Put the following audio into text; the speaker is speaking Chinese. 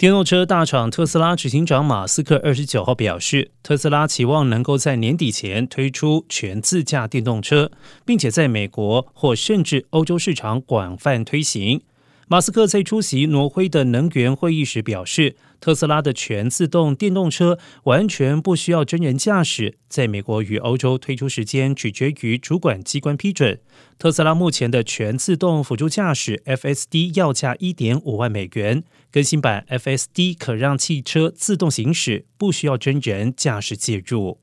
电动车大厂特斯拉执行长马斯克二十九号表示，特斯拉期望能够在年底前推出全自驾电动车，并且在美国或甚至欧洲市场广泛推行。马斯克在出席挪威的能源会议时表示，特斯拉的全自动电动车完全不需要真人驾驶，在美国与欧洲推出时间取决于主管机关批准。特斯拉目前的全自动辅助驾驶 FSD 要价一点五万美元，更新版 FSD 可让汽车自动行驶，不需要真人驾驶介入。